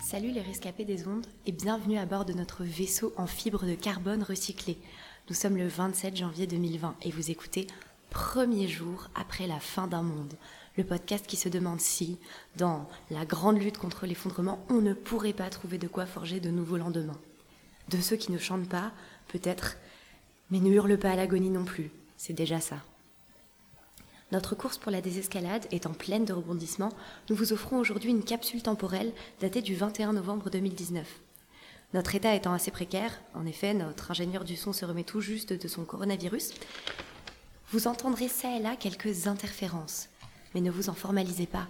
Salut les rescapés des ondes et bienvenue à bord de notre vaisseau en fibre de carbone recyclé. Nous sommes le 27 janvier 2020 et vous écoutez Premier jour après la fin d'un monde, le podcast qui se demande si, dans la grande lutte contre l'effondrement, on ne pourrait pas trouver de quoi forger de nouveaux lendemains. De ceux qui ne chantent pas, peut-être, mais ne hurlent pas à l'agonie non plus, c'est déjà ça. Notre course pour la désescalade étant pleine de rebondissements, nous vous offrons aujourd'hui une capsule temporelle datée du 21 novembre 2019. Notre état étant assez précaire, en effet, notre ingénieur du son se remet tout juste de son coronavirus, vous entendrez ça et là quelques interférences, mais ne vous en formalisez pas.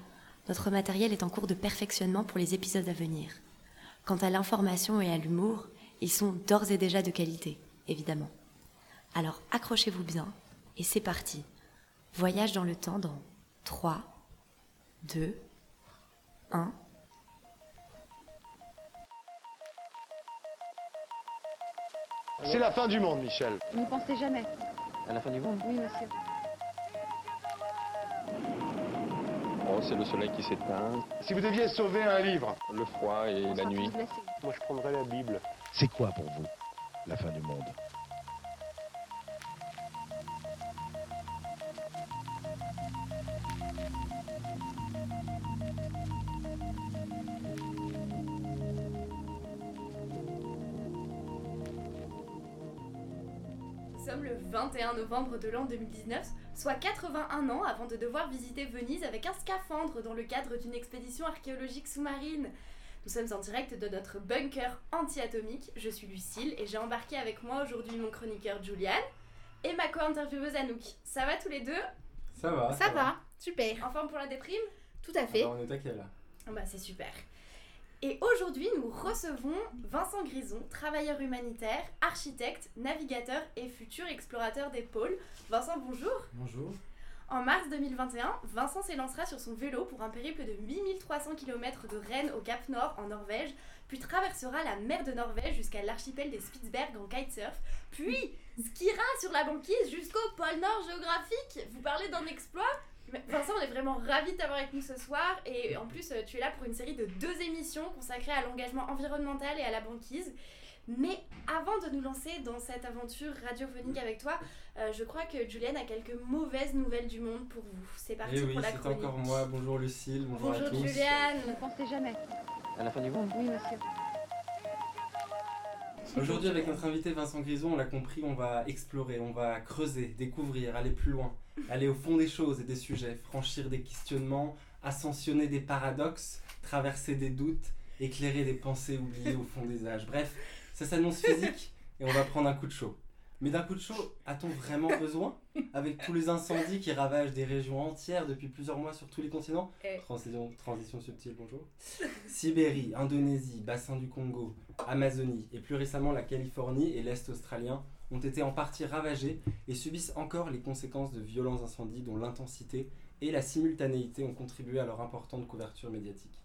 Notre matériel est en cours de perfectionnement pour les épisodes à venir. Quant à l'information et à l'humour, ils sont d'ores et déjà de qualité, évidemment. Alors accrochez-vous bien, et c'est parti. Voyage dans le temps dans 3, 2, 1. C'est la fin du monde, Michel. Vous ne pensez jamais À la fin du monde? Oui, monsieur. Oh, c'est le soleil qui s'éteint, Si vous deviez sauver un livre, le froid et On la nuit. moi je prendrais la Bible. C'est quoi pour vous la fin du monde? Novembre de l'an 2019, soit 81 ans avant de devoir visiter Venise avec un scaphandre dans le cadre d'une expédition archéologique sous-marine. Nous sommes en direct de notre bunker anti-atomique. Je suis Lucille et j'ai embarqué avec moi aujourd'hui mon chroniqueur Julian et ma co-intervieweuse Anouk. Ça va tous les deux? Ça va. Ça va, super. En forme pour la déprime? Tout à Ah fait. bah, on est taquet là. Ah Bah c'est super. Et aujourd'hui, nous recevons Vincent Grison, travailleur humanitaire, architecte, navigateur et futur explorateur des pôles. Vincent, bonjour. Bonjour. En mars 2021, Vincent s'élancera sur son vélo pour un périple de 8300 km de Rennes au Cap Nord en Norvège, puis traversera la mer de Norvège jusqu'à l'archipel des Spitzberg en kitesurf, puis skiera sur la banquise jusqu'au pôle Nord géographique. Vous parlez d'un exploit? Vincent, on est vraiment ravis de t'avoir avec nous ce soir et en plus euh, tu es là pour une série de deux émissions consacrées à l'engagement environnemental et à la banquise. Mais avant de nous lancer dans cette aventure radiophonique avec toi, euh, je crois que Juliane a quelques mauvaises nouvelles du monde pour vous. C'est parti Et Eh oui, pour la c'est chronique. encore moi. Bonjour Lucille, bonjour, Bonjour à tous. Juliane. ne pensez jamais À la fin du monde Oui, monsieur. Aujourd'hui, avec notre invité Vincent Grison, on l'a compris, on va explorer, on va creuser, découvrir, aller plus loin, aller au fond des choses et des sujets, franchir des questionnements, ascensionner des paradoxes, traverser des doutes, éclairer des pensées oubliées au fond des âges. Bref, ça s'annonce physique et on va prendre un coup de chaud. Mais d'un coup de chaud, a-t-on vraiment besoin Avec tous les incendies qui ravagent des régions entières depuis plusieurs mois sur tous les continents Eh. Transition, transition subtile, bonjour. Sibérie, Indonésie, bassin du Congo, Amazonie et plus récemment la Californie et l'Est australien ont été en partie ravagés et subissent encore les conséquences de violents incendies dont l'intensité et la simultanéité ont contribué à leur importante couverture médiatique.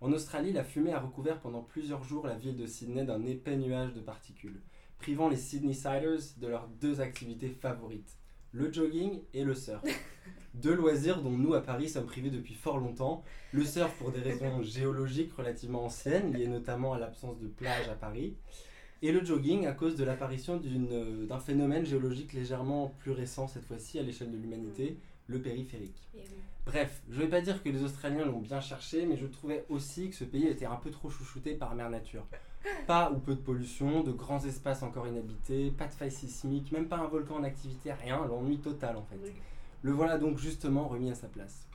En Australie, la fumée a recouvert pendant plusieurs jours la ville de Sydney d'un épais nuage de particules, privant les Sydneysiders de leurs deux activités favorites, le jogging et le surf. Deux loisirs dont nous à Paris sommes privés depuis fort longtemps. Le surf pour des raisons géologiques relativement anciennes, liées notamment à l'absence de plage à Paris. Et le jogging à cause de l'apparition d'un phénomène géologique légèrement plus récent cette fois-ci à l'échelle de l'humanité, le périphérique. Oui. Bref, je vais pas dire que les Australiens l'ont bien cherché, mais je trouvais aussi que ce pays était un peu trop chouchouté par Mère Nature. Pas ou peu de pollution, de grands espaces encore inhabités, pas de failles sismiques, même pas un volcan en activité, rien, l'ennui total en fait. Le voilà donc justement remis à sa place.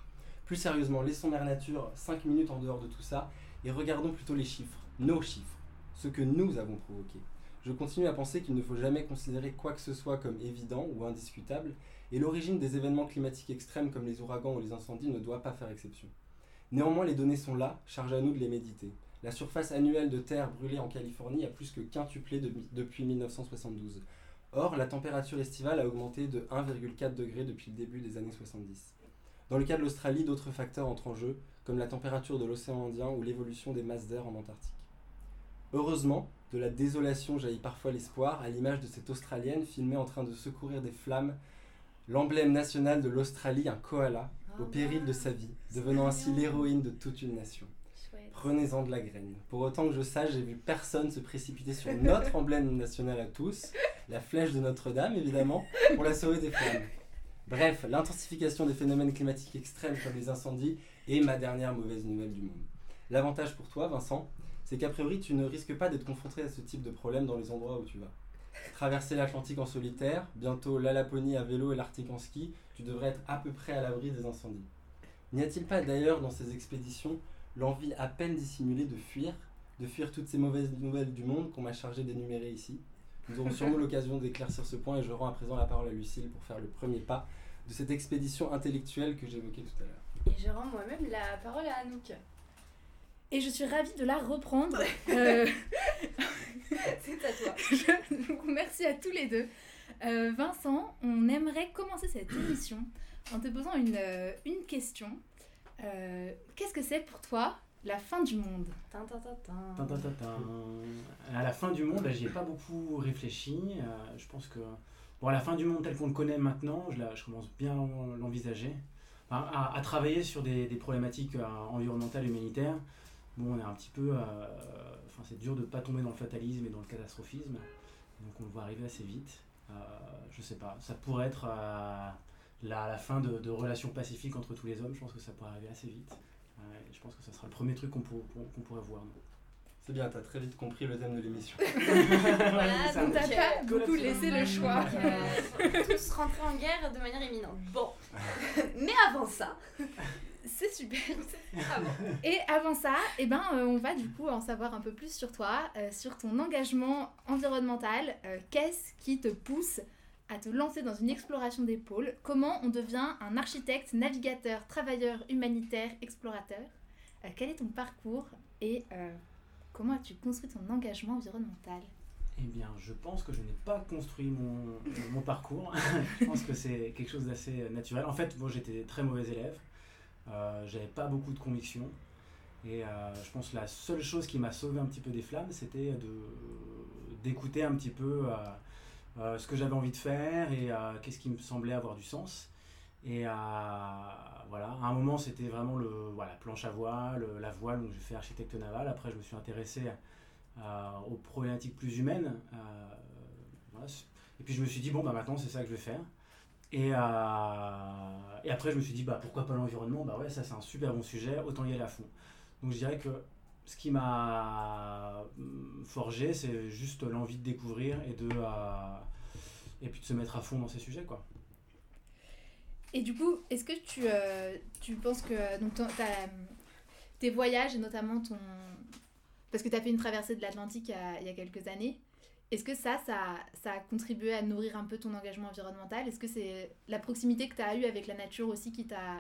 Plus sérieusement, laissons Mère Nature 5 minutes en dehors de tout ça et regardons plutôt les chiffres, nos chiffres, ce que nous avons provoqué. Je continue à penser qu'il ne faut jamais considérer quoi que ce soit comme évident ou indiscutable, et l'origine des événements climatiques extrêmes comme les ouragans ou les incendies ne doit pas faire exception. Néanmoins, les données sont là, charge à nous de les méditer. La surface annuelle de terre brûlée en Californie a plus que quintuplé de- depuis 1972. Or, la température estivale a augmenté de 1,4 degré depuis le début des années 70. Dans le cas de l'Australie, d'autres facteurs entrent en jeu, comme la température de l'océan Indien ou l'évolution des masses d'air en Antarctique. Heureusement, de la désolation jaillit parfois l'espoir, à l'image de cette Australienne filmée en train de secourir des flammes, l'emblème national de l'Australie, un koala, au péril de sa vie, devenant ainsi l'héroïne de toute une nation. Prenez-en de la graine. Pour autant que je sache, j'ai vu personne se précipiter sur notre emblème national à tous, la flèche de Notre-Dame évidemment, pour la sauver des flammes. Bref, l'intensification des phénomènes climatiques extrêmes comme les incendies est ma dernière mauvaise nouvelle du monde. L'avantage pour toi, Vincent, c'est qu'a priori tu ne risques pas d'être confronté à ce type de problème dans les endroits où tu vas. Traverser l'Atlantique en solitaire, bientôt la Laponie à vélo et l'Arctique en ski, tu devrais être à peu près à l'abri des incendies. N'y a-t-il pas d'ailleurs dans ces expéditions l'envie à peine dissimulée de fuir, de fuir toutes ces mauvaises nouvelles du monde qu'on m'a chargé d'énumérer ici? Nous aurons sûrement l'occasion d'éclaircir ce point et je rends à présent la parole à Lucille pour faire le premier pas de cette expédition intellectuelle que j'évoquais tout à l'heure. Et je rends moi-même la parole à Anouk. Et je suis ravie de la reprendre. Euh, C'est à toi. je- donc, merci à tous les deux. Euh, Vincent, on aimerait commencer cette émission en te posant une, euh, une question. Euh, Qu'est-ce que c'est pour toi la fin du monde? À la fin du monde, j'y ai pas beaucoup réfléchi. Euh, je pense que bon, à la fin du monde tel qu'on le connaît maintenant, je, la- je commence bien à l'envisager. Enfin, à, à travailler sur des, des problématiques euh, environnementales, humanitaires. Bon, on est un petit peu. euh, Enfin, c'est dur de pas tomber dans le fatalisme et dans le catastrophisme. Donc, on le voit arriver assez vite. Euh, je sais pas. Ça pourrait être euh, la, la fin de, de relations pacifiques entre tous les hommes. Je pense que ça pourrait arriver assez vite. Euh, et je pense que ça sera le premier truc qu'on pour- qu'on pourrait voir. C'est bien, t'as très vite compris le thème de l'émission. Voilà, donc, pas euh, beaucoup laissé le choix. Donc, euh, tous rentrer en guerre de manière imminente. Bon. Mais avant ça, C'est super. ah bon. Et avant ça, eh ben, euh, on va du coup en savoir un peu plus sur toi, euh, sur ton engagement environnemental. Euh, Qu'est-ce qui te pousse à te lancer dans une exploration des pôles Comment on devient un architecte, navigateur, travailleur humanitaire, explorateur? Euh, Quel est ton parcours et euh, comment as-tu construit ton engagement environnemental? Eh bien, je pense que je n'ai pas construit mon, mon parcours. je pense que c'est quelque chose d'assez naturel. En fait, moi, j'étais très mauvais élève. Euh, J'avais pas beaucoup de conviction. Et euh, je pense que la seule chose qui m'a sauvé un petit peu des flammes, c'était de- d'écouter un petit peu euh, ce que j'avais envie de faire et qu'est-ce qui me semblait avoir du sens. Et voilà, à un moment, c'était vraiment le voilà, planche à voile, la voile, donc j'ai fait architecte naval. Après, je me suis intéressé aux problématiques plus humaines. Et puis je me suis dit, bon, bah maintenant c'est ça que je vais faire. Et, euh, et après je me suis dit, bah pourquoi pas l'environnement? Bah ouais, ça c'est un super bon sujet, autant y aller à fond. Donc je dirais que ce qui m'a hum, forgé, c'est juste l'envie de découvrir et de, euh, et puis de se mettre à fond dans ces sujets, quoi. Et du coup, est-ce que tu, euh, tu penses que donc, tes voyages et notamment ton... Parce que tu as fait une traversée de l'Atlantique il y a quelques années. Est-ce que ça, ça, ça a contribué à nourrir un peu ton engagement environnemental? Est-ce que c'est la proximité que tu as eue avec la nature aussi qui t'a...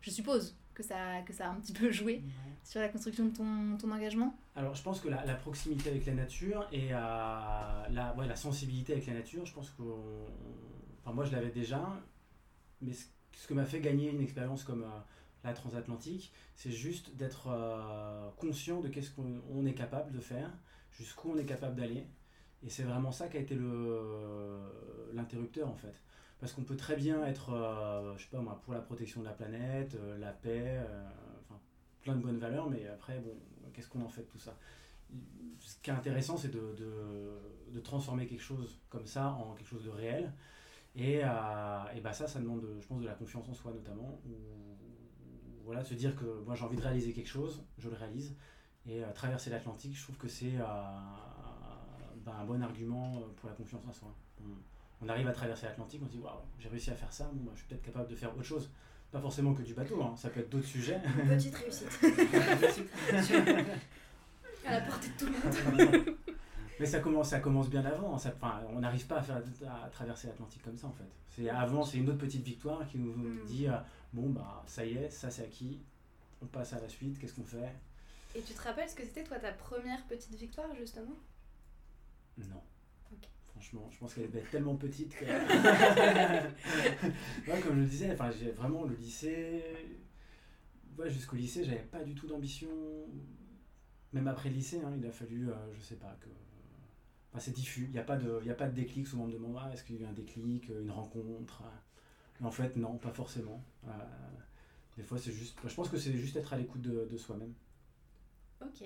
Je suppose que ça, que ça a un petit peu joué sur la construction de ton, ton engagement? Alors, je pense que la, la proximité avec la nature et euh, la, ouais, la sensibilité avec la nature, je pense que. Enfin, moi, je l'avais déjà, mais ce, ce que m'a fait gagner une expérience comme euh, la transatlantique, c'est juste d'être euh, conscient de qu'est-ce qu'on on est capable de faire, jusqu'où on est capable d'aller. Et c'est vraiment ça qui a été l'interrupteur, en fait. Parce qu'on peut très bien être, euh, je sais pas moi, pour la protection de la planète, euh, la paix, euh, enfin, plein de bonnes valeurs, mais après, bon, qu'est-ce qu'on en fait de tout ça? Ce qui est intéressant, c'est de, de- transformer quelque chose comme ça en quelque chose de réel. Et, euh, et bah ça, ça demande, je pense, de la confiance en soi notamment. Ou voilà, se dire que moi j'ai envie de réaliser quelque chose, je le réalise. Et traverser l'Atlantique, je trouve que c'est bah, un bon argument pour la confiance en soi. On, on arrive à traverser l'Atlantique, on se dit waouh, j'ai réussi à faire ça, bon, bah, je suis peut-être capable de faire autre chose. Pas forcément que du bateau, hein, ça peut être d'autres sujets. Petite réussite. À la portée de tout le monde. Mais ça commence, ça commence bien avant. Ça, on n'arrive pas à, faire, à traverser l'Atlantique comme ça en fait. C'est avant, c'est une autre petite victoire qui nous Mm. dit euh, bon bah ça y est, ça c'est acquis. On passe à la suite. Qu'est-ce qu'on fait? Et tu te rappelles ce que c'était toi ta première petite victoire justement? Non. Franchement, je pense qu'elle devait être tellement petite que. Ouais, comme je le disais, enfin, j'ai vraiment le lycée. Ouais, jusqu'au lycée, j'avais pas du tout d'ambition. Même après le lycée, hein, il a fallu, euh, je sais pas, que. Enfin, c'est diffus. Il n'y a, pas de- y a pas de déclic. Souvent, on me demande ah, est-ce qu'il y a eu un déclic, une rencontre Mais en fait, non, pas forcément. Euh, des fois, c'est juste. Je pense que c'est juste être à l'écoute de, de soi-même. Ok.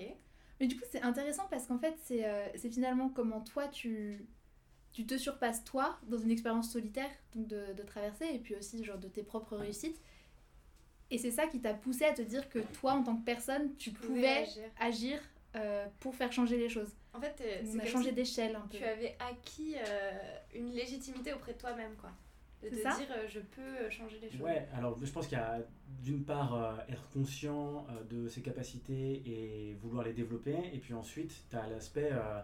Mais du coup, c'est intéressant parce qu'en fait, c'est euh, finalement comment toi, tu, tu te surpasses toi dans une expérience solitaire, donc de, de traverser, et puis aussi genre de tes propres réussites. Et c'est ça qui t'a poussé à te dire que toi, en tant que personne, tu pouvais agir. agir euh, pour faire changer les choses. En fait, euh, On a changé si d'échelle un peu. tu avais acquis euh, une légitimité auprès de toi-même, quoi. De te ça dire, euh, je peux euh, changer les choses. Ouais, alors je pense qu'il y a d'une part euh, être conscient euh, de ses capacités et vouloir les développer, et puis ensuite tu as l'aspect euh,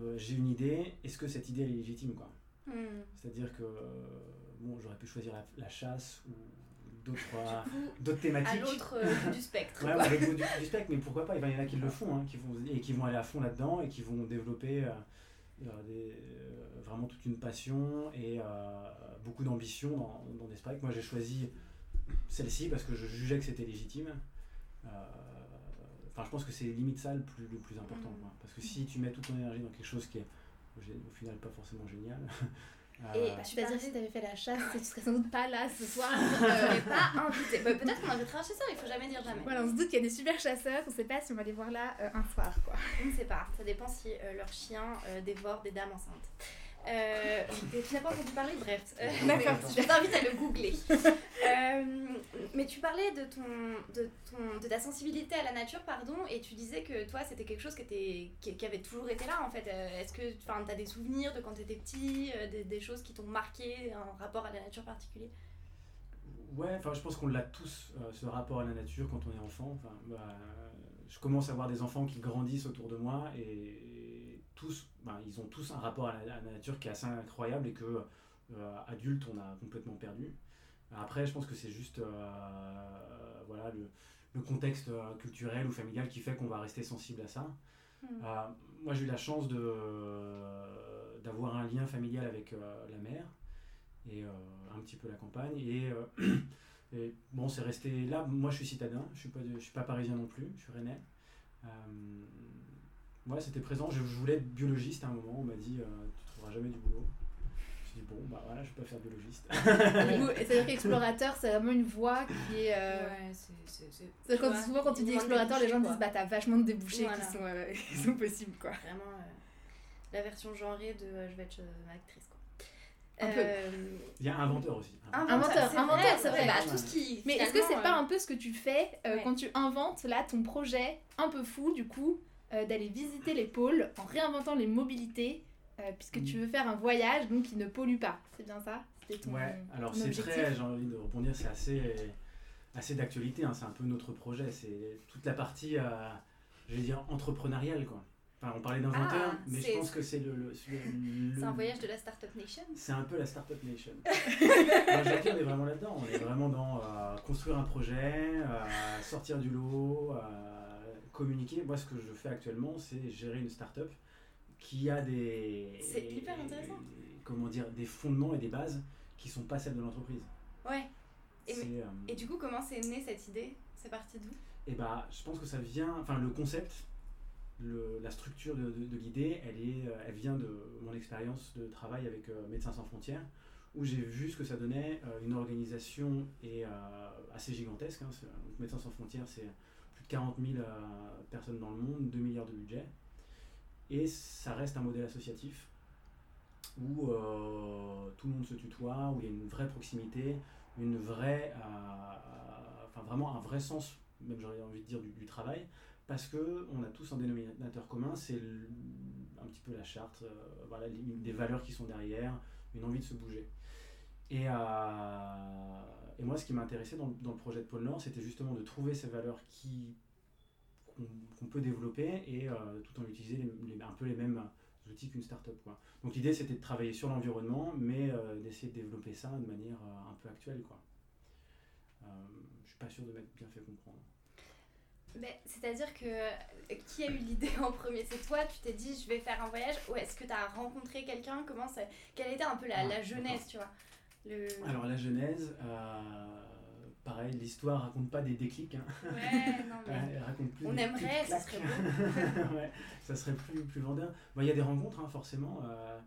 euh, j'ai une idée, est-ce que cette idée elle est légitime quoi? Hmm. C'est-à-dire que euh, bon, j'aurais pu choisir la, la chasse ou d'autres euh, d'autres à thématiques. l'autre euh, du spectre. Ouais, avec du, du spectre, mais pourquoi pas? Il y en a qui le font, hein, qui vont, et qui vont aller à fond là-dedans et qui vont développer des- euh, vraiment toute une passion et euh, beaucoup d'ambition dans, dans des spectacles. Moi, j'ai choisi celle-ci parce que je jugeais que c'était légitime. Euh, Enfin, je pense que c'est limite ça le plus, le plus important. Quoi. Parce que si tu mets toute ton énergie dans quelque chose qui est au final pas forcément génial. Et euh, bah, C'est-à-dire, si t'avais fait la chasse, tu serais sans doute pas là ce soir. Pas invité. Bah, Peut-être qu'on invitera un chasseur, il faut jamais dire jamais. voilà, on se doute qu'il y a des super chasseurs, on sait pas si on va les voir là euh, un soir, quoi. On ne sait pas, ça dépend si euh, leur chien euh, dévore des dames enceintes. Euh, tu n'as pas entendu parler, bref. euh, D'accord. je t'invite à le googler. Euh, mais tu parlais de, ton, de, ton, de ta sensibilité à la nature, pardon, et tu disais que toi, c'était quelque chose qui, était, qui, qui avait toujours été là, en fait. Euh, Est-ce que tu as des souvenirs de quand tu étais petit, euh, des, des choses qui t'ont marqué, un rapport à la nature particulier Ouais, enfin, je pense qu'on l'a tous, euh, ce rapport à la nature quand on est enfant. Enfin, bah, je commence à voir des enfants qui grandissent autour de moi et tous, bah, ils ont tous un rapport à la, à la nature qui est assez incroyable et que, euh, adulte, on a complètement perdu. Après, je pense que c'est juste euh, voilà, le, le contexte euh, culturel ou familial qui fait qu'on va rester sensible à ça. Hmm. Euh, moi, j'ai eu la chance de, d'avoir un lien familial avec la mer et un petit peu la campagne. Et, et bon, c'est resté là. Moi, je suis citadin, je suis pas, de- je suis pas parisien non plus, je suis rennais. Ouais, c'était présent. Je, je voulais être biologiste à un moment. On m'a dit, euh, tu trouveras jamais du boulot. Je me suis dit, bon, bah voilà, je vais pas faire biologiste. C'est-à-dire qu'explorateur, c'est vraiment une voie qui est. euh, c'est. c'est quand- souvent, quand tu dis explorateur, les gens disent bah t'as vachement de débouchés Voilà. qui, sont, euh, qui sont possibles, quoi. Vraiment euh, la version genrée de euh, je vais être euh, actrice, quoi. Un peu. Il y a inventeur aussi. Inventeur, inventeur, c'est vrai. Bah, tout ce qui. Mais est-ce que c'est pas un peu ce que tu fais euh, Ouais. quand tu inventes là ton projet un peu fou du coup euh, d'aller visiter les pôles en réinventant les mobilités euh, puisque tu veux faire un voyage donc qui ne pollue pas c'est bien ça? C'était ton, Ouais, alors ton c'est objectif? très, j'ai envie de rebondir, c'est assez, assez d'actualité, hein, c'est un peu notre projet, c'est toute la partie, euh, je vais dire, entrepreneuriale quoi. Enfin, on parlait d'inventeur, Ah, mais je pense que c'est le, le- le- C'est un voyage de la Startup Nation? C'est un peu la Startup Nation. On est vraiment là-dedans. On est vraiment dans euh, construire un projet, euh, sortir du lot, euh, communiquer. Moi, ce que je fais actuellement, c'est gérer une startup qui a des. C'est hyper intéressant. Comment dire, des fondements et des bases qui sont pas celles de l'entreprise. Ouais. Et, euh, et du coup, comment c'est né cette idée? C'est parti d'où? Et bah, je pense que ça vient, enfin le concept, le- la structure de, de- de l'idée, elle, est, euh, elle vient de mon expérience de travail avec euh, Médecins sans frontières, où j'ai vu ce que ça donnait, euh, une organisation et, assez gigantesque. hein, Médecins sans frontières, c'est de 40 000 euh, personnes dans le monde, 2 milliards de budget, et ça reste un modèle associatif où euh, tout le monde se tutoie, où il y a une vraie proximité, une vraie, euh, enfin vraiment un vrai sens, même j'aurais envie de dire du, travail, parce que on a tous un dénominateur commun, c'est un petit peu la charte, voilà, des valeurs qui sont derrière, une envie de se bouger. Et, euh, et moi, ce qui m'intéressait dans, le- dans le projet de Pôle Nord, c'était justement de trouver ces valeurs qui qu'on qu'on peut développer et euh, tout en utilisant les- les- un peu les mêmes outils qu'une start-up. Quoi. Donc l'idée, c'était de travailler sur l'environnement, mais euh, d'essayer de développer ça de manière euh, un peu actuelle. Quoi. Euh, je suis pas sûr de m'être bien fait comprendre. Mais C'est-à-dire que qui a eu l'idée en premier? C'est toi, tu t'es dit je vais faire un voyage? Ou est-ce que tu as rencontré quelqu'un? Comment ça Quelle était un peu la, la jeunesse, tu vois? Le... Alors la genèse, euh, pareil, l'histoire raconte pas des déclics. hein. Ouais, non mais. Ouais, elle raconte plus On aimerait, clics-clacs. serait ouais, ça serait plus, plus vendeur. Bon, Il y a des rencontres, hein, forcément. euh,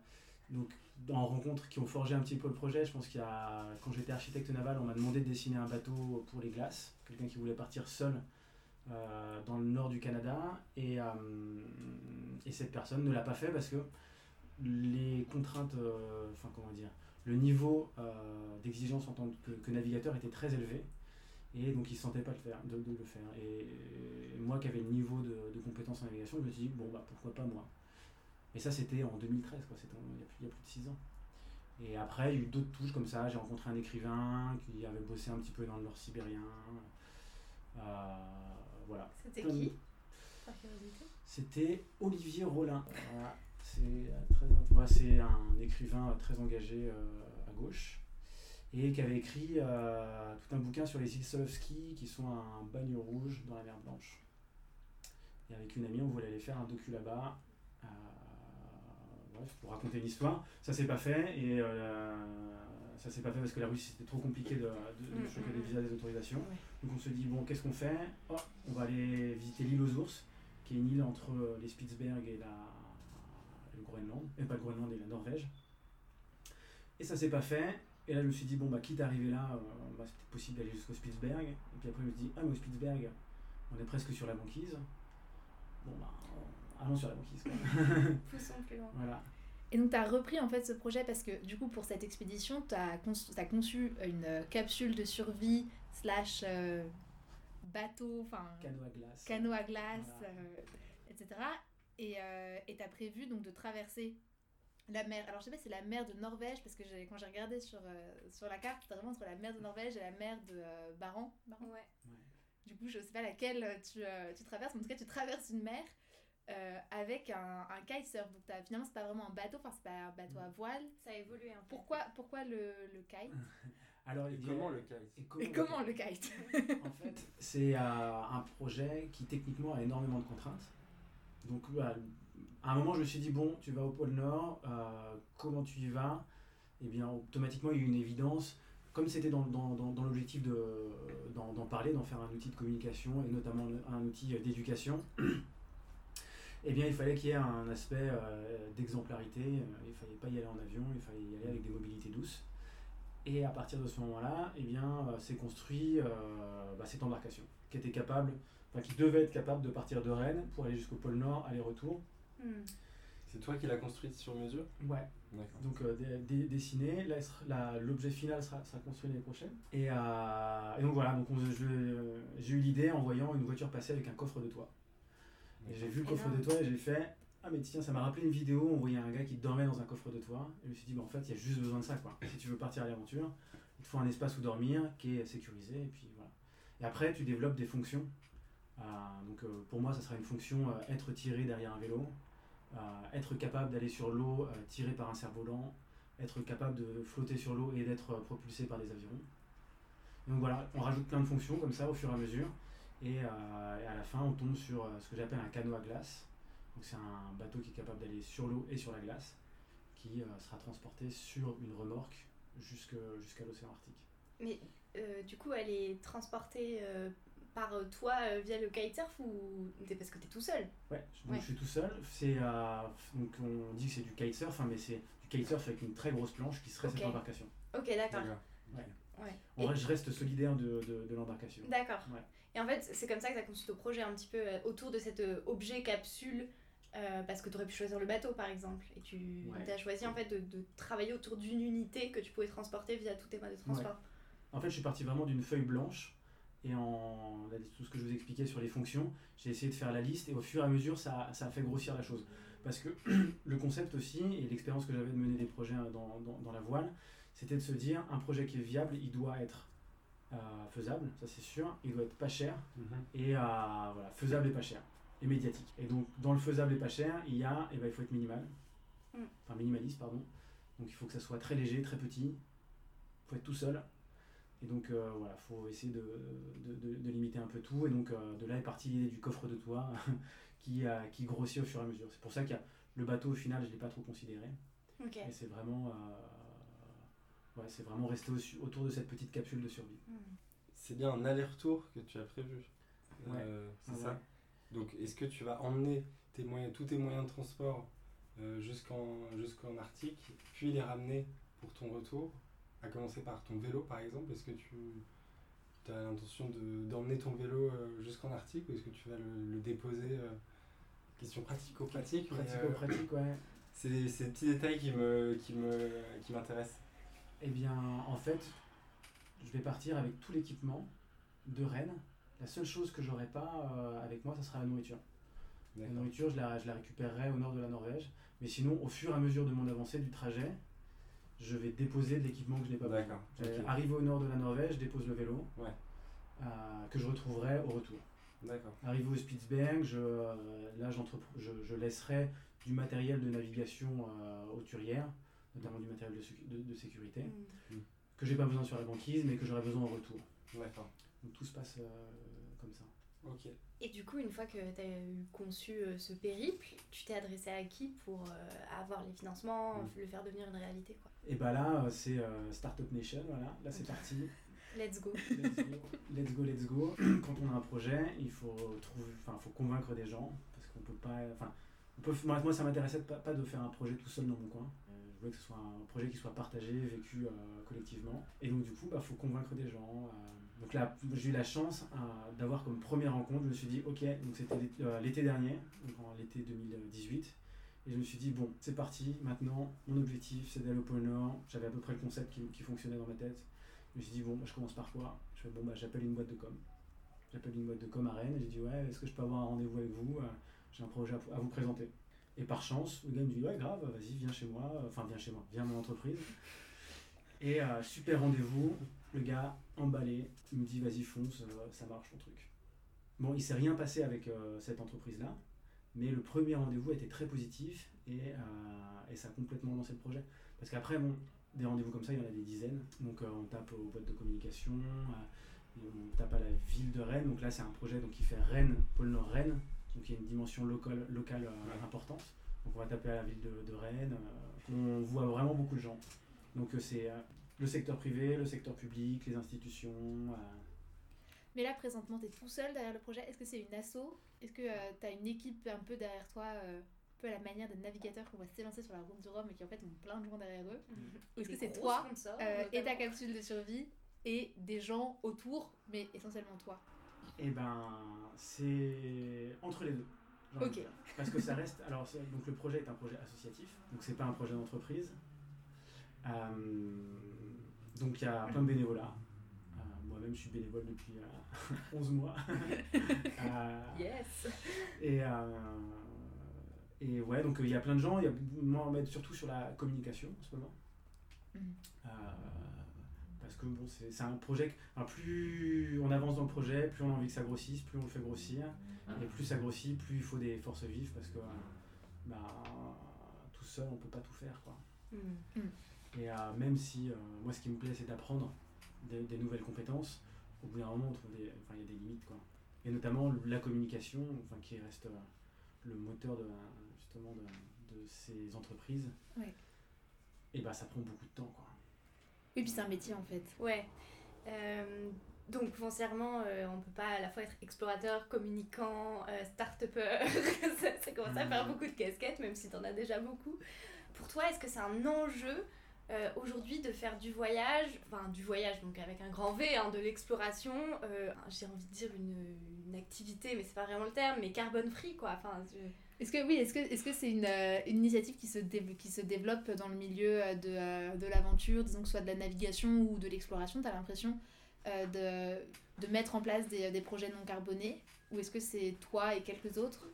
donc, dans rencontres qui ont forgé un petit peu le projet, je pense qu'il y a, quand j'étais architecte naval, on m'a demandé de dessiner un bateau pour les glaces. Quelqu'un qui voulait partir seul euh, dans le nord du Canada et, et cette personne ne l'a pas fait parce que les contraintes, enfin comment dire, le niveau euh, d'exigence en tant que, que navigateur était très élevé et donc il ne sentait pas le faire, de, de le faire. Et, et moi qui avais le niveau de, de compétence en navigation, je me suis dit, bon bah pourquoi pas moi? Et ça c'était en 2013, quoi, c'était il, y a plus, il y a plus de 6 ans. Et après, il y a eu d'autres touches comme ça. J'ai rencontré un écrivain qui avait bossé un petit peu dans le nord sibérien. Euh, voilà. C'était qui? C'était Olivier Rollin. Voilà. C'est euh, c'est un écrivain euh, très engagé euh, à gauche et qui avait écrit euh, tout un bouquin sur les îles Solovski qui sont un bagne rouge dans la mer Blanche. Et avec une amie, on voulait aller faire un docu là-bas. euh, bref, pour raconter une histoire. Ça s'est pas fait et euh, ça s'est pas fait parce que la Russie c'était trop compliqué de, de, de Mm, choper mm, des mm. visas, des autorisations. Donc on se dit bon qu'est-ce qu'on fait? Oh, On va aller visiter l'île aux ours, qui est une île entre les Spitzberg et, la, Groenland, et pas le Groenland et la Norvège. Et ça s'est pas fait. Et là je me suis dit bon bah quitte à arriver là, euh, bah, c'est peut-être possible d'aller jusqu'au Spitzberg. Et puis après je me suis dit ah mais au Spitzberg, on est presque sur la banquise. Bon bah allons sur la banquise. quoi. Poussons plus loin. voilà. Et donc, tu as repris en fait ce projet parce que du coup, pour cette expédition, tu as, conçu une euh, capsule de survie slash euh, bateau, enfin Canot à glace. canot à glace, Voilà. euh, etc. Et tu as prévu donc de traverser la mer. Alors, je sais pas si c'est la mer de Norvège parce que quand j'ai regardé sur, euh, sur la carte, c'était vraiment entre la mer de Norvège et la mer de euh, Ouais. Du coup, je sais pas laquelle euh, tu, euh, tu traverses, mais en tout cas, tu traverses une mer euh, avec un, un kitesurf. Donc, t'as- finalement, c'est pas vraiment un bateau, enfin, c'est pas un bateau à voile. Ça a évolué un peu. Pourquoi, pourquoi le, le kite? Alors, Et comment le kite? Et comment Et comment le kite? En fait, c'est euh, un projet qui techniquement a énormément de contraintes. Donc, voilà, à un moment, je me suis dit bon, tu vas au pôle Nord, euh, comment tu y vas? Eh bien, automatiquement, il y a eu une évidence. Comme c'était dans, dans, dans, l'objectif de- d'en parler, d'en faire un outil de communication et notamment un outil d'éducation, eh bien, il fallait qu'il y ait un aspect euh, d'exemplarité. Euh, Il ne fallait pas y aller en avion, il fallait y aller avec des mobilités douces. Et à partir de ce moment-là, eh bien, euh, s'est construit euh, bah, cette embarcation qui était capable, enfin, qui devait être capable de partir de Rennes pour aller jusqu'au pôle Nord, aller-retour. Hmm. C'est toi qui l'as construite sur mesure? Ouais. D'accord. Donc euh, dessiné, l'objet final sera, sera construit l'année prochaine. Et, euh, et donc voilà, donc j'ai eu l'idée en voyant une voiture passer avec un coffre de toit. Et j'ai vu le coffre de toit et j'ai fait Ah, mais tiens, ça m'a rappelé une vidéo. On voyait un gars qui dormait dans un coffre de toit. Et je me suis dit bah, En fait, il y a juste besoin de ça. Quoi. Si tu veux partir à l'aventure, il te faut un espace où dormir qui est sécurisé. Et puis voilà. Et après, tu développes des fonctions. Euh, donc euh, pour moi, ça sera une fonction euh, être tiré derrière un vélo, être capable d'aller sur l'eau tiré par un cerf-volant, être capable de flotter sur l'eau et d'être propulsé par des avions. Donc voilà, on rajoute plein de fonctions comme ça au fur et à mesure. Et, à la fin, on tombe sur ce que j'appelle un canot à glace. Donc c'est un bateau qui est capable d'aller sur l'eau et sur la glace, qui sera transporté sur une remorque jusqu'à l'océan Arctique. Mais du coup, elle est transportée par euh, toi euh, via le kitesurf ou parce que t'es tout seul? Ouais, donc Ouais. je suis tout seul. C'est euh, donc on dit que c'est du kitesurf, hein, mais c'est du kitesurf avec une très grosse planche qui serait Ok. cette embarcation. Ok, d'accord. D'accord. Ouais. En Et- vrai, je reste solidaire de, de, de l'embarcation. D'accord. Ouais. Et en fait, c'est comme ça que tu as conçu ton projet un petit peu euh, autour de cet objet capsule. euh, parce que tu aurais pu choisir le bateau par exemple. Et tu Ouais. as choisi en fait de, de travailler autour d'une unité que tu pouvais transporter via tous tes modes de transport. En fait, je suis parti vraiment d'une feuille blanche et en tout ce que je vous expliquais sur les fonctions, j'ai essayé de faire la liste et au fur et à mesure, ça, ça a fait grossir la chose. Parce que le concept aussi et l'expérience que j'avais de mener des projets dans, dans, dans la voile, c'était de se dire un projet qui est viable, il doit être euh, faisable, ça c'est sûr, il doit être pas cher Mhm. et euh, voilà, faisable et pas cher et médiatique. Et donc dans le faisable et pas cher, il y a, et ben, il faut être minimal, Mm. enfin minimaliste pardon. Donc il faut que ça soit très léger, très petit, il faut être tout seul. Et donc euh, voilà, faut essayer de, de, de- de limiter un peu tout. Et donc euh, de là est partie l'idée du coffre de toit qui, a- qui grossit au fur et à mesure. C'est pour ça qu'il y a le bateau au final, je l'ai pas trop considéré. Ok. Et c'est vraiment, euh, ouais, c'est vraiment resté au- autour de cette petite capsule de survie. Hmm. C'est bien un aller-retour que tu as prévu. Ouais. Euh, c'est Ouais. ça. Donc, est-ce que tu vas emmener tes moyens, tous tes moyens de transport euh, jusqu'en jusqu'en Arctique, puis les ramener pour ton retour À commencer par ton vélo, par exemple. Est-ce que tu as l'intention de- d'emmener ton vélo euh, jusqu'en Arctique ou est-ce que tu vas le, le déposer euh, Question pratico-pratique. euh, Pratico-pratique, ouais. c'est des- ces petits détails qui me qui me qui m'intéressent. Eh bien, en fait, je vais partir avec tout l'équipement de Rennes. La seule chose que j'aurai pas euh, avec moi, ça sera la nourriture. La nourriture, je la, je la récupérerai au nord de la Norvège. Mais sinon, au fur et à mesure de mon avancée du trajet, je vais déposer de l'équipement que je n'ai pas besoin. D'accord. Euh, ok. Arrivé au nord de la Norvège, je dépose le vélo Ouais. euh, que je retrouverai au retour. D'accord. Arrivé au Spitzberg, je, euh, là je, je laisserai du matériel de navigation euh, hauturière, notamment du matériel de, de- de sécurité, Mm. que j'ai pas besoin sur la banquise, mais que j'aurai besoin au retour. D'accord. Donc tout se passe Et du coup, une fois que tu as eu conçu euh, ce périple, tu t'es adressé à qui pour euh, avoir les financements, Mm. le faire devenir une réalité quoi? Et bah là, euh, c'est Startup Nation, voilà, là c'est parti. Let's go. Let's go, let's go, let's go. Quand on a un projet, il faut trouver, enfin, faut convaincre des gens parce qu'on peut pas, enfin, on peut, moi, ça m'intéressait pas, pas de faire un projet tout seul dans mon coin. Je voulais que ce soit un projet qui soit partagé, vécu euh, collectivement. Et donc du coup, bah, faut convaincre des gens. euh. Donc là, j'ai eu la chance euh, d'avoir comme première rencontre. Je me suis dit, ok, donc c'était l'été- euh, dernier, l'été 2018. Et je me suis dit, bon, c'est parti, maintenant, mon objectif, c'est d'aller au pôle Nord. J'avais à peu près le concept qui, fonctionnait dans ma tête. Je me suis dit, bon, je commence par quoi? Je bon, bah, j'appelle une boîte de com. J'appelle une boîte de com à Rennes j'ai dit, ouais, est-ce que je peux avoir un rendez-vous avec vous? Euh, J'ai un projet à, vous présenter. Et par chance, le gars me dit, ouais, grave, vas-y, viens chez moi. Enfin, viens chez moi, viens à mon entreprise. Et super rendez-vous, le gars emballé, il me dit, vas-y, fonce, euh, ça marche ton truc. Bon, il s'est rien passé avec euh, cette entreprise-là, mais le premier rendez-vous a été très positif et, euh, et ça a complètement lancé le projet. Parce qu'après, bon, des rendez-vous comme ça, il y en a des dizaines. Donc euh, on tape aux boîtes de communication, on tape à la ville de Rennes. Donc là, c'est un projet donc, qui fait Rennes, pôle Nord Rennes. Donc il y a une dimension locale, locale importante. Donc on va taper à la ville de, de Rennes. on voit vraiment beaucoup de gens. Donc c'est le secteur privé, le secteur public, les institutions. euh, Mais là, présentement, tu es tout seul derrière le projet. Est-ce que c'est une asso? Est-ce que tu as une équipe un peu derrière toi euh, un peu à la manière des navigateurs qu'on voit s'élancer sur la route du Rhum et qui en fait ont plein de gens derrière eux? Ou est-ce que c'est toi sponsors, euh, et ta capsule de survie et des gens autour, mais essentiellement toi? Eh ben, c'est entre les deux. Ok. Parce que ça reste. Alors, donc le projet est un projet associatif, donc c'est pas un projet d'entreprise. Euh, donc il y a plein de bénévolats. Euh, Moi-même, je suis bénévole depuis euh, 11 mois. Euh, Yes. et, euh, et ouais, donc euh, il y a plein de gens. Il y a, moi, on m'aide surtout sur la communication en ce moment. Euh, parce que bon, c'est c'est un projet. que- enfin, plus on avance dans le projet, plus on a envie que ça grossisse, plus on le fait grossir. Et plus ça grossit, plus il faut des forces vives parce que bah, tout seul, on peut pas tout faire. Quoi. Mm. Et euh, même si euh, moi, ce qui me plaît, c'est d'apprendre des, des nouvelles compétences, au bout d'un moment, on trouve des, enfin, il y a des limites. Quoi. Et notamment la communication, enfin, qui reste euh, le moteur de, justement de, de ces entreprises. Ouais. Et bah, ça prend beaucoup de temps. Quoi. Oui, puis c'est un métier en fait. Ouais. Euh, donc foncièrement, euh, on peut pas à la fois être explorateur, communicant, euh, start-upper. ça, ça commence à faire Mhm. beaucoup de casquettes, même si t'en as déjà beaucoup. Pour toi, est-ce que c'est un enjeu euh, aujourd'hui de faire du voyage, enfin du voyage donc avec un grand V, hein, de l'exploration, euh, j'ai envie de dire une, activité, mais c'est pas vraiment le terme, mais carbone free quoi. Enfin, Est-ce que oui, est-ce que est-ce que c'est une, euh, une initiative qui se qui se développe dans le milieu de, de l'aventure, disons que ce soit de la navigation ou de l'exploration, tu as l'impression de, de mettre en place des, des projets non carbonés? Ou est-ce que c'est toi et quelques autres?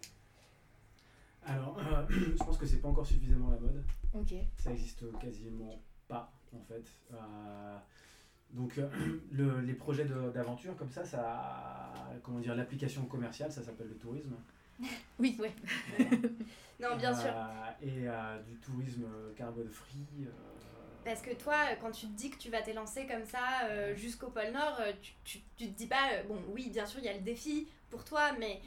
Alors, euh, je pense que c'est pas encore suffisamment la mode. Ok. Ça existe quasiment pas en fait. Euh, donc euh, le- les projets d'aventure comme ça, ça, comment dire, l'application commerciale, ça s'appelle le tourisme. Oui, ouais. Non, bien sûr. Euh, et euh, du tourisme carbone free. Parce que toi, quand tu te dis que tu vas t'élancer comme ça euh, jusqu'au pôle Nord, tu, tu, tu te dis pas, euh, bon, oui, bien sûr, il y a le défi pour toi, mais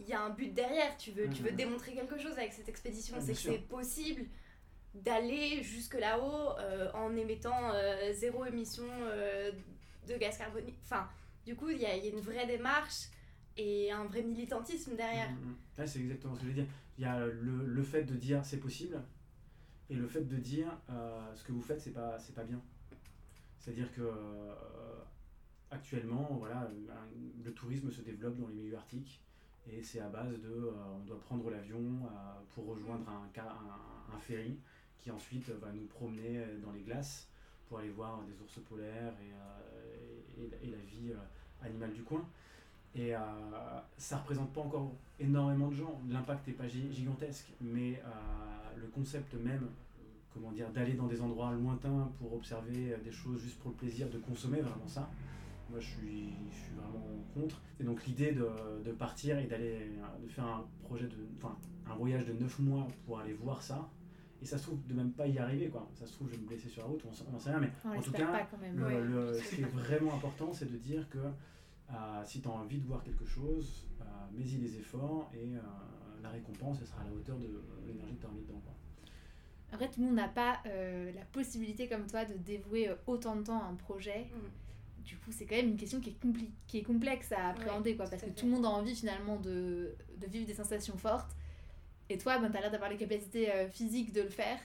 il y a un but derrière. Tu veux, tu veux Mhm. démontrer quelque chose avec cette expédition. Ah, c'est que c'est possible d'aller jusque là-haut euh, en émettant euh, zéro émission euh, de gaz carbonique. Enfin, du coup, il y a, il y a une vraie démarche et un vrai militantisme derrière. Mm. Ouais, c'est exactement ce que je veux dire. Il y a le, le fait de dire c'est possible et le fait de dire ce que vous faites c'est pas pas bien. C'est-à-dire que actuellement, voilà, le tourisme se développe dans les milieux arctiques. Et c'est à base de, euh, on doit prendre l'avion euh, pour rejoindre un, ferry qui ensuite va nous promener dans les glaces pour aller voir des ours polaires et, euh, la- vie euh, animale du coin. Et euh, ça représente pas encore énormément de gens. L'impact n'est pas gi- gigantesque, mais euh, le concept même, euh, comment dire, d'aller dans des endroits lointains pour observer euh, des choses juste pour le plaisir, de consommer vraiment ça. Moi, je suis, je suis vraiment contre. Et donc, l'idée de, de partir et d'aller, de faire un projet de, enfin, un voyage de 9 mois pour aller voir ça. Et ça se trouve de même pas y arriver, quoi. Ça se trouve, je vais me blesser sur la route, on n'en sait rien, mais On en tout cas, pas quand même. le- Ouais. le- ce qui est vraiment important, c'est de dire que euh, si tu as envie de voir quelque chose, euh, mets-y les efforts et euh, la récompense, elle sera à la hauteur de l'énergie que tu as mis dedans. Quoi. Après, tout le monde n'a pas euh, la possibilité comme toi de dévouer autant de temps à un projet. Mhm. Du coup, c'est quand même une question qui est, compli- qui est complexe à appréhender, quoi, parce que fait. tout le monde a envie finalement de, de vivre des sensations fortes. Et toi, ben, tu as l'air d'avoir les capacités euh, physiques de le faire,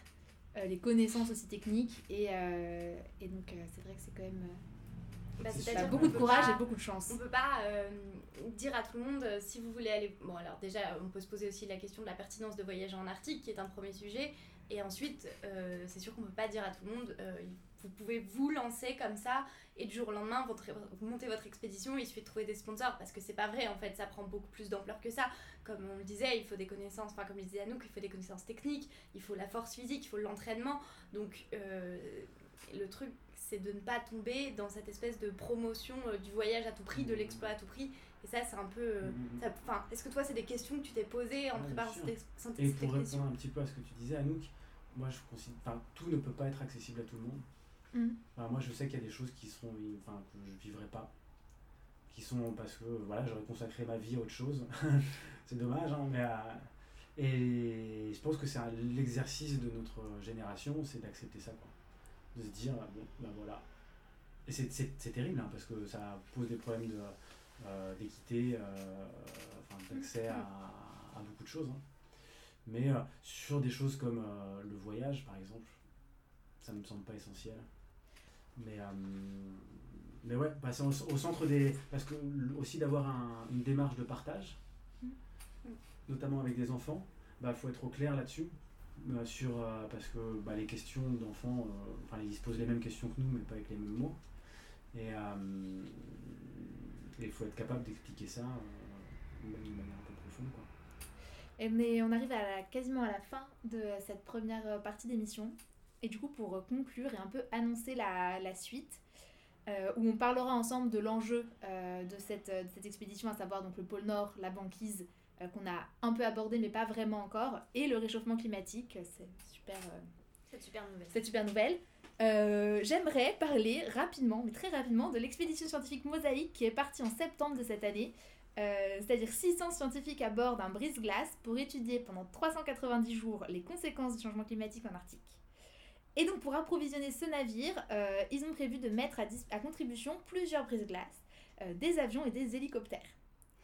euh, les connaissances aussi techniques, et, euh, et donc c'est vrai que c'est quand même... Bah, C'est c'est-à-dire beaucoup de courage pas- et beaucoup de chance. On peut pas euh, dire à tout le monde euh, si vous voulez aller. Bon, alors déjà, on peut se poser aussi la question de la pertinence de voyager en Arctique, qui est un premier sujet. Et ensuite, euh, c'est sûr qu'on peut pas dire à tout le monde vous pouvez vous lancer comme ça et du jour au lendemain, votre, vous montez votre expédition, il suffit de trouver des sponsors parce que c'est pas vrai en fait, ça prend beaucoup plus d'ampleur que ça. Comme on le disait, il faut des connaissances, enfin comme le disait Anouk, il faut des connaissances techniques, il faut la force physique, il faut l'entraînement. Donc euh, le truc, c'est de ne pas tomber dans cette espèce de promotion euh, du voyage à tout prix, de l'exploit à tout prix. Et ça, c'est un peu. euh, ça- Enfin, est-ce que toi, c'est des questions que tu t'es posées en Ouais, préparant cette, cette Et pour répondre un petit peu à ce que tu disais, Anouk, moi je considère, tout ne peut pas être accessible à tout le monde. Enfin, moi je sais qu'il y a des choses qui seront, enfin, que je vivrai pas, qui sont parce que voilà, j'aurais consacré ma vie à autre chose. c'est dommage, hein, mais euh, et je pense que c'est l'exercice de notre génération, c'est d'accepter ça, quoi. De se dire bon, ben voilà. Et c'est- terrible hein, parce que ça pose des problèmes de euh, d'équité, euh, enfin, d'accès à, à beaucoup de choses. hein. Mais euh, sur des choses comme le voyage, par exemple, ça ne me semble pas essentiel. Mais, euh, mais ouais, bah, c'est au, au centre des. Parce que aussi d'avoir un- une démarche de partage, notamment avec des enfants, il bah, faut être au clair là-dessus. euh, sur, euh, parce que bah, les questions d'enfants, euh, enfin, ils se posent les mêmes questions que nous, mais pas avec les mêmes mots. Et il faut être capable d'expliquer ça même d'une manière un peu profonde. Quoi. Et mais on arrive à la- quasiment à la fin de cette première partie d'émission. Et du coup, pour euh, conclure et un peu annoncer la, la suite, euh, où on parlera ensemble de l'enjeu euh, de, cette, de cette expédition, à savoir donc le pôle Nord, la banquise, euh, qu'on a un peu abordé mais pas vraiment encore, et le réchauffement climatique. C'est super. Cette super nouvelle. cette super nouvelle. J'aimerais parler rapidement, mais très rapidement, de l'expédition scientifique Mosaïque qui est partie en septembre de cette année. Euh, C'est-à-dire 600 scientifiques à bord d'un brise-glace pour étudier pendant 390 jours les conséquences du changement climatique en Arctique. Et donc pour approvisionner ce navire, euh, ils ont prévu de mettre à, contribution plusieurs brise-glaces, euh, des avions et des hélicoptères.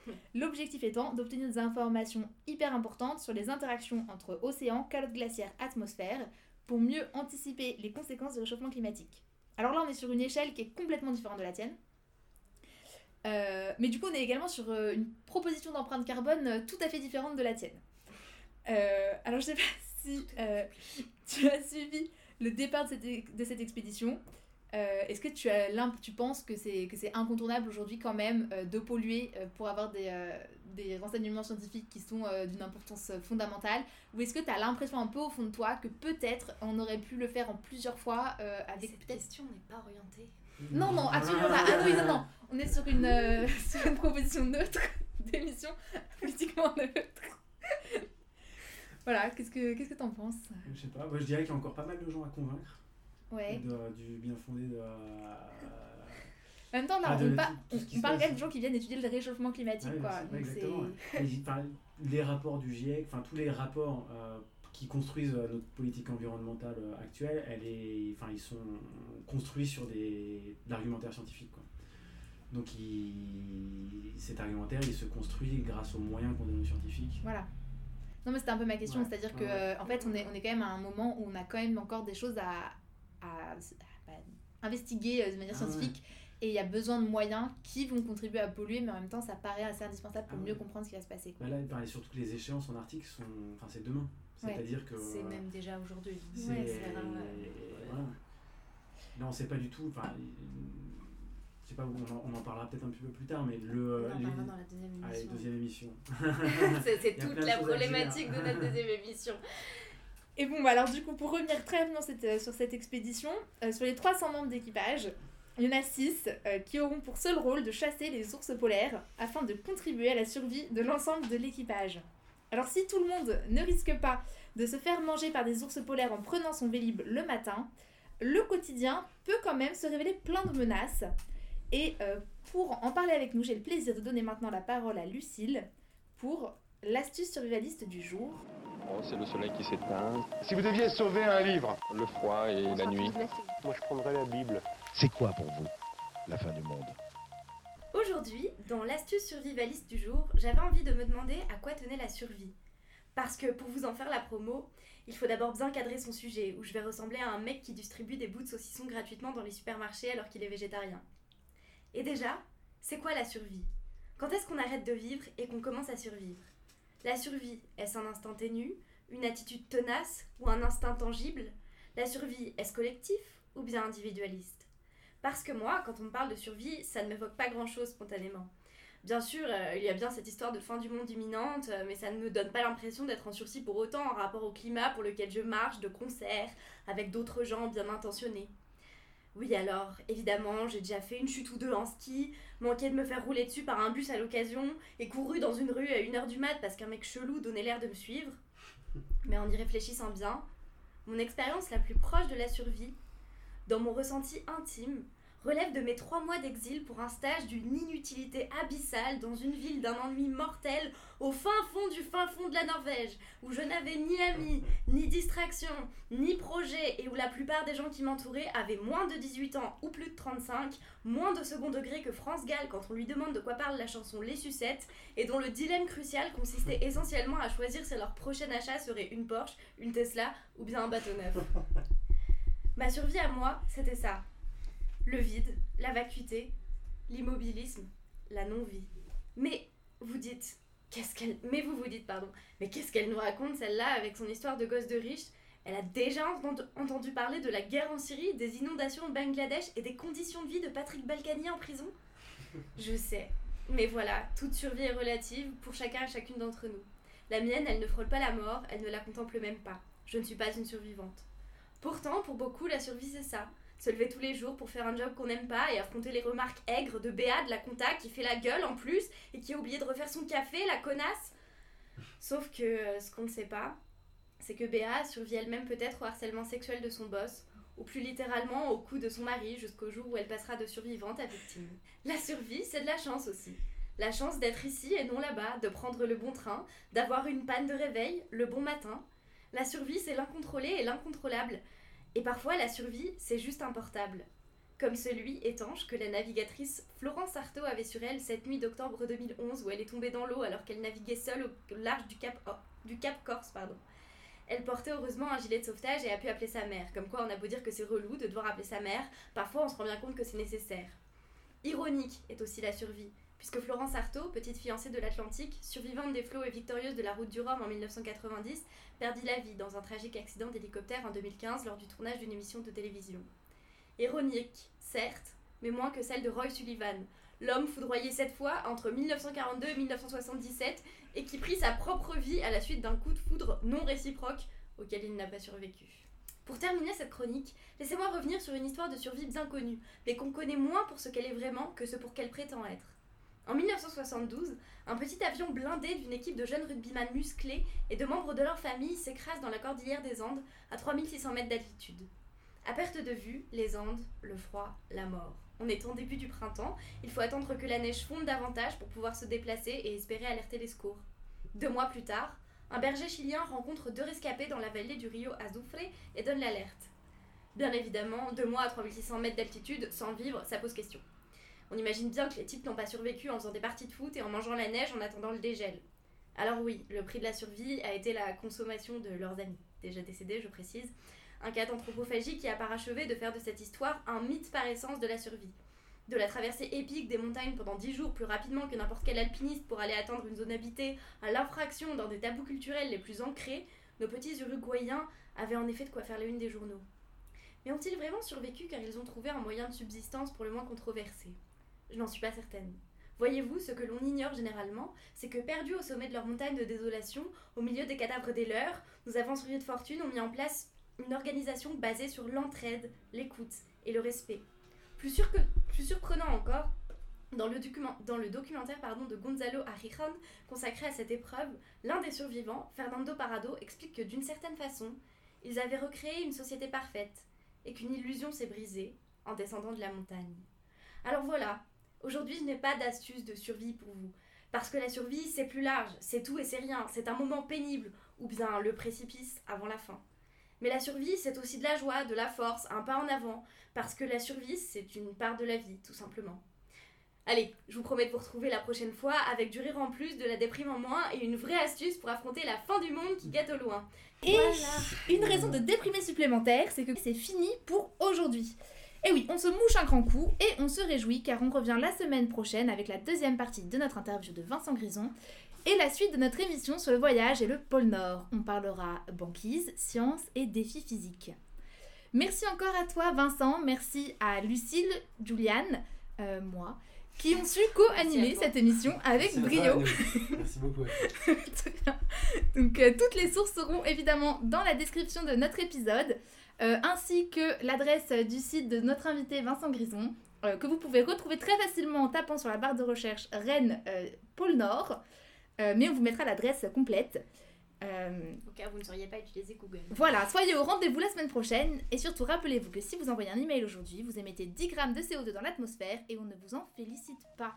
L'objectif étant d'obtenir des informations hyper importantes sur les interactions entre océan, calotte glaciaire, atmosphère, pour mieux anticiper les conséquences du réchauffement climatique. Alors là, on est sur une échelle qui est complètement différente de la tienne. Euh, mais du coup, on est également sur euh, une proposition d'empreinte carbone tout à fait différente de la tienne. Alors, je sais pas si tu as suivi le départ de cette, de cette expédition. Euh, Est-ce que tu, as tu penses que c'est, incontournable aujourd'hui quand même euh, de polluer euh, pour avoir des, des renseignements scientifiques qui sont d'une importance fondamentale? Ou est-ce que tu as l'impression un peu au fond de toi que peut-être on aurait pu le faire en plusieurs fois avec Cette peut-être... question n'est pas orientée. Non, non, absolument pas. Ah oui, non, non. On est sur une, sur une proposition neutre d'émission politiquement neutre. Voilà, qu'est-ce que qu'est-ce que t'en penses? Je sais pas, moi je dirais qu'il y a encore pas mal de gens à convaincre Ouais. de- du bien fondé de. En même temps, Ah, on, pa- on, parle quand même de gens qui viennent étudier le réchauffement climatique, Ouais, quoi. Donc exactement. ouais. Les rapports du GIEC, enfin tous les rapports euh, qui construisent euh, notre politique environnementale euh, actuelle, elle est, enfin, ils sont construits sur des, de l'argumentaire scientifique. Quoi. Donc il- cet argumentaire, il se construit grâce aux moyens qu'on donne aux scientifiques. Voilà. Non, mais c'était un peu ma question, Ouais, c'est-à-dire que, ouais. euh, en fait, on est, on est quand même à un moment où on a quand même encore des choses à, à, à, bah, investiguer euh, de manière Ah ouais. scientifique. et il y a besoin de moyens qui vont contribuer à polluer, mais en même temps, ça paraît assez indispensable pour Ah mieux comprendre ce qui va se passer. quoi. Bah là, enfin, et surtout que les échéances en Arctique sont. Enfin, c'est demain. C'est-à-dire que. C'est même déjà aujourd'hui. Ouais, c'est. Là, on sait pas du tout. Enfin, je sais pas, on en, on en parlera peut-être un petit peu plus tard, mais le. On en les- parlera dans la deuxième Allez, émission. deuxième émission. C'est toute la problématique de notre deuxième émission. Et bon, bah alors du coup, pour revenir très rapidement cette- euh, sur cette expédition, euh, sur les 300 membres d'équipage, il y en a 6 qui auront pour seul rôle de chasser les ours polaires afin de contribuer à la survie de l'ensemble de l'équipage. Alors si tout le monde ne risque pas de se faire manger par des ours polaires en prenant son vélib le matin, le quotidien peut quand même se révéler plein de menaces. Et euh, pour en parler avec nous, j'ai le plaisir de donner maintenant la parole à Lucille pour l'astuce survivaliste du jour. Oh, c'est le soleil qui s'éteint, Si vous deviez sauver un livre, le froid et la nuit. moi je prendrais la Bible. C'est quoi pour vous la fin du monde? Aujourd'hui, dans l'astuce survivaliste du jour, j'avais envie de me demander à quoi tenait la survie. Parce que pour vous en faire la promo, il faut d'abord bien cadrer son sujet, où je vais ressembler à un mec qui distribue des bouts de saucisson gratuitement dans les supermarchés alors qu'il est végétarien. Et déjà, c'est quoi la survie? Quand est-ce qu'on arrête de vivre et qu'on commence à survivre? La survie, est-ce un instinct ténu, une attitude tenace ou un instinct tangible? La survie, est-ce collectif ou bien individualiste? Parce que moi, quand on me parle de survie, ça ne m'évoque pas grand-chose spontanément. Bien sûr, euh, il y a bien cette histoire de fin du monde imminente, euh, mais ça ne me donne pas l'impression d'être en sursis pour autant en rapport au climat pour lequel je marche de concert avec d'autres gens bien intentionnés. Oui alors, évidemment, j'ai déjà fait une chute ou deux en ski, manqué de me faire rouler dessus par un bus à l'occasion, et couru dans une rue à 1h du mat parce qu'un mec chelou donnait l'air de me suivre. Mais en y réfléchissant bien, mon expérience la plus proche de la survie, dans mon ressenti intime, relève de mes trois mois d'exil pour un stage d'une inutilité abyssale dans une ville d'un ennui mortel au fin fond du fin fond de la Norvège, où je n'avais ni amis, ni distraction, ni projet, et où la plupart des gens qui m'entouraient avaient moins de 18 ans ou plus de 35, moins de second degré que France Gall quand on lui demande de quoi parle la chanson Les Sucettes, et dont le dilemme crucial consistait essentiellement à choisir si leur prochain achat serait une Porsche, une Tesla ou bien un bateau neuf. Ma survie à moi, c'était ça. Le vide, la vacuité, l'immobilisme, la non-vie. Mais vous dites, qu'est-ce qu'elle. Mais vous vous dites, pardon, mais qu'est-ce qu'elle nous raconte celle-là avec son histoire de gosse de riche? Elle a déjà entendu, entendu parler de la guerre en Syrie, des inondations au Bangladesh et des conditions de vie de Patrick Balkany en prison? Je sais. Mais voilà, toute survie est relative pour chacun et chacune d'entre nous. La mienne, elle ne frôle pas la mort, elle ne la contemple même pas. Je ne suis pas une survivante. Pourtant, pour beaucoup, la survie, c'est ça. Se lever tous les jours pour faire un job qu'on n'aime pas et affronter les remarques aigres de Béa de la compta qui fait la gueule en plus et qui a oublié de refaire son café, la connasse. Sauf que euh, ce qu'on ne sait pas, c'est que Béa survit elle-même peut-être au harcèlement sexuel de son boss, ou plus littéralement au coup de son mari jusqu'au jour où elle passera de survivante à victime. La survie, c'est de la chance aussi. La chance d'être ici et non là-bas, de prendre le bon train, d'avoir une panne de réveil le bon matin. La survie, c'est l'incontrôlé et l'incontrôlable. Et parfois, la survie, c'est juste un portable. Comme celui étanche que la navigatrice Florence Artaud avait sur elle cette nuit d'octobre 2011 où elle est tombée dans l'eau alors qu'elle naviguait seule au large du Cap, Corse. Pardon. Elle portait heureusement un gilet de sauvetage et a pu appeler sa mère. Comme quoi, on a beau dire que c'est relou de devoir appeler sa mère, parfois on se rend bien compte que c'est nécessaire. Ironique est aussi la survie, puisque Florence Artaud, petite fiancée de l'Atlantique, survivante des flots et victorieuse de la route du Rhum en 1990, perdit la vie dans un tragique accident d'hélicoptère en 2015 lors du tournage d'une émission de télévision. Ironique, certes, mais moins que celle de Roy Sullivan, l'homme foudroyé cette fois entre 1942 et 1977 et qui prit sa propre vie à la suite d'un coup de foudre non réciproque auquel il n'a pas survécu. Pour terminer cette chronique, laissez-moi revenir sur une histoire de survie bien connue, mais qu'on connaît moins pour ce qu'elle est vraiment que ce pour qu'elle prétend être. En 1972, un petit avion blindé d'une équipe de jeunes rugbyman musclés et de membres de leur famille s'écrase dans la cordillère des Andes à 3600 mètres d'altitude. À perte de vue, les Andes, le froid, la mort. On est en début du printemps, il faut attendre que la neige fonde davantage pour pouvoir se déplacer et espérer alerter les secours. Deux mois plus tard, un berger chilien rencontre deux rescapés dans la vallée du Rio Azufre et donne l'alerte. Bien évidemment, deux mois à 3600 mètres d'altitude, sans vivre, ça pose question. On imagine bien que les types n'ont pas survécu en faisant des parties de foot et en mangeant la neige en attendant le dégel. Alors oui, le prix de la survie a été la consommation de leurs amis, déjà décédés, je précise, un cas d'anthropophagie qui a parachevé de faire de cette histoire un mythe par essence de la survie. De la traversée épique des montagnes pendant 10 jours plus rapidement que n'importe quel alpiniste pour aller atteindre une zone habitée, à l'infraction dans des tabous culturels les plus ancrés, nos petits Uruguayens avaient en effet de quoi faire la une des journaux. Mais ont-ils vraiment survécu car ils ont trouvé un moyen de subsistance pour le moins controversé? Je n'en suis pas certaine. Voyez-vous, ce que l'on ignore généralement, c'est que perdus au sommet de leur montagne de désolation, au milieu des cadavres des leurs, nos aventuriers de fortune ont mis en place une organisation basée sur l'entraide, l'écoute et le respect. Plus, surprenant encore, dans le, documentaire de Gonzalo Arrijon consacré à cette épreuve, l'un des survivants, Fernando Parado, explique que d'une certaine façon, ils avaient recréé une société parfaite et qu'une illusion s'est brisée en descendant de la montagne. Alors voilà, aujourd'hui je n'ai pas d'astuce de survie pour vous, parce que la survie c'est plus large, c'est tout et c'est rien, c'est un moment pénible, ou bien le précipice avant la fin. Mais la survie c'est aussi de la joie, de la force, un pas en avant, parce que la survie c'est une part de la vie, tout simplement. Allez, je vous promets de vous retrouver la prochaine fois avec du rire en plus, de la déprime en moins et une vraie astuce pour affronter la fin du monde qui guette au loin. Et Voilà. une raison de déprimer supplémentaire, c'est que c'est fini pour aujourd'hui. Et oui, on se mouche un grand coup et on se réjouit car on revient la semaine prochaine avec la deuxième partie de notre interview de Vincent Grison et la suite de notre émission sur le voyage et le pôle Nord. On parlera banquise, sciences et défis physiques. Merci encore à toi Vincent, merci à Lucille, Juliane, euh, moi, qui ont su co-animer cette émission avec Merci brio. Merci beaucoup. Donc euh, toutes les sources seront évidemment dans la description de notre épisode, euh, ainsi que l'adresse du site de notre invité Vincent Grison, euh, que vous pouvez retrouver très facilement en tapant sur la barre de recherche Rennes euh, Pôle Nord, mais on vous mettra l'adresse complète. Au cas où vous ne sauriez pas utiliser Google. voilà, soyez au rendez-vous la semaine prochaine et surtout rappelez-vous que si vous envoyez un email aujourd'hui, vous émettez 10 grammes de CO2 dans l'atmosphère et on ne vous en félicite pas.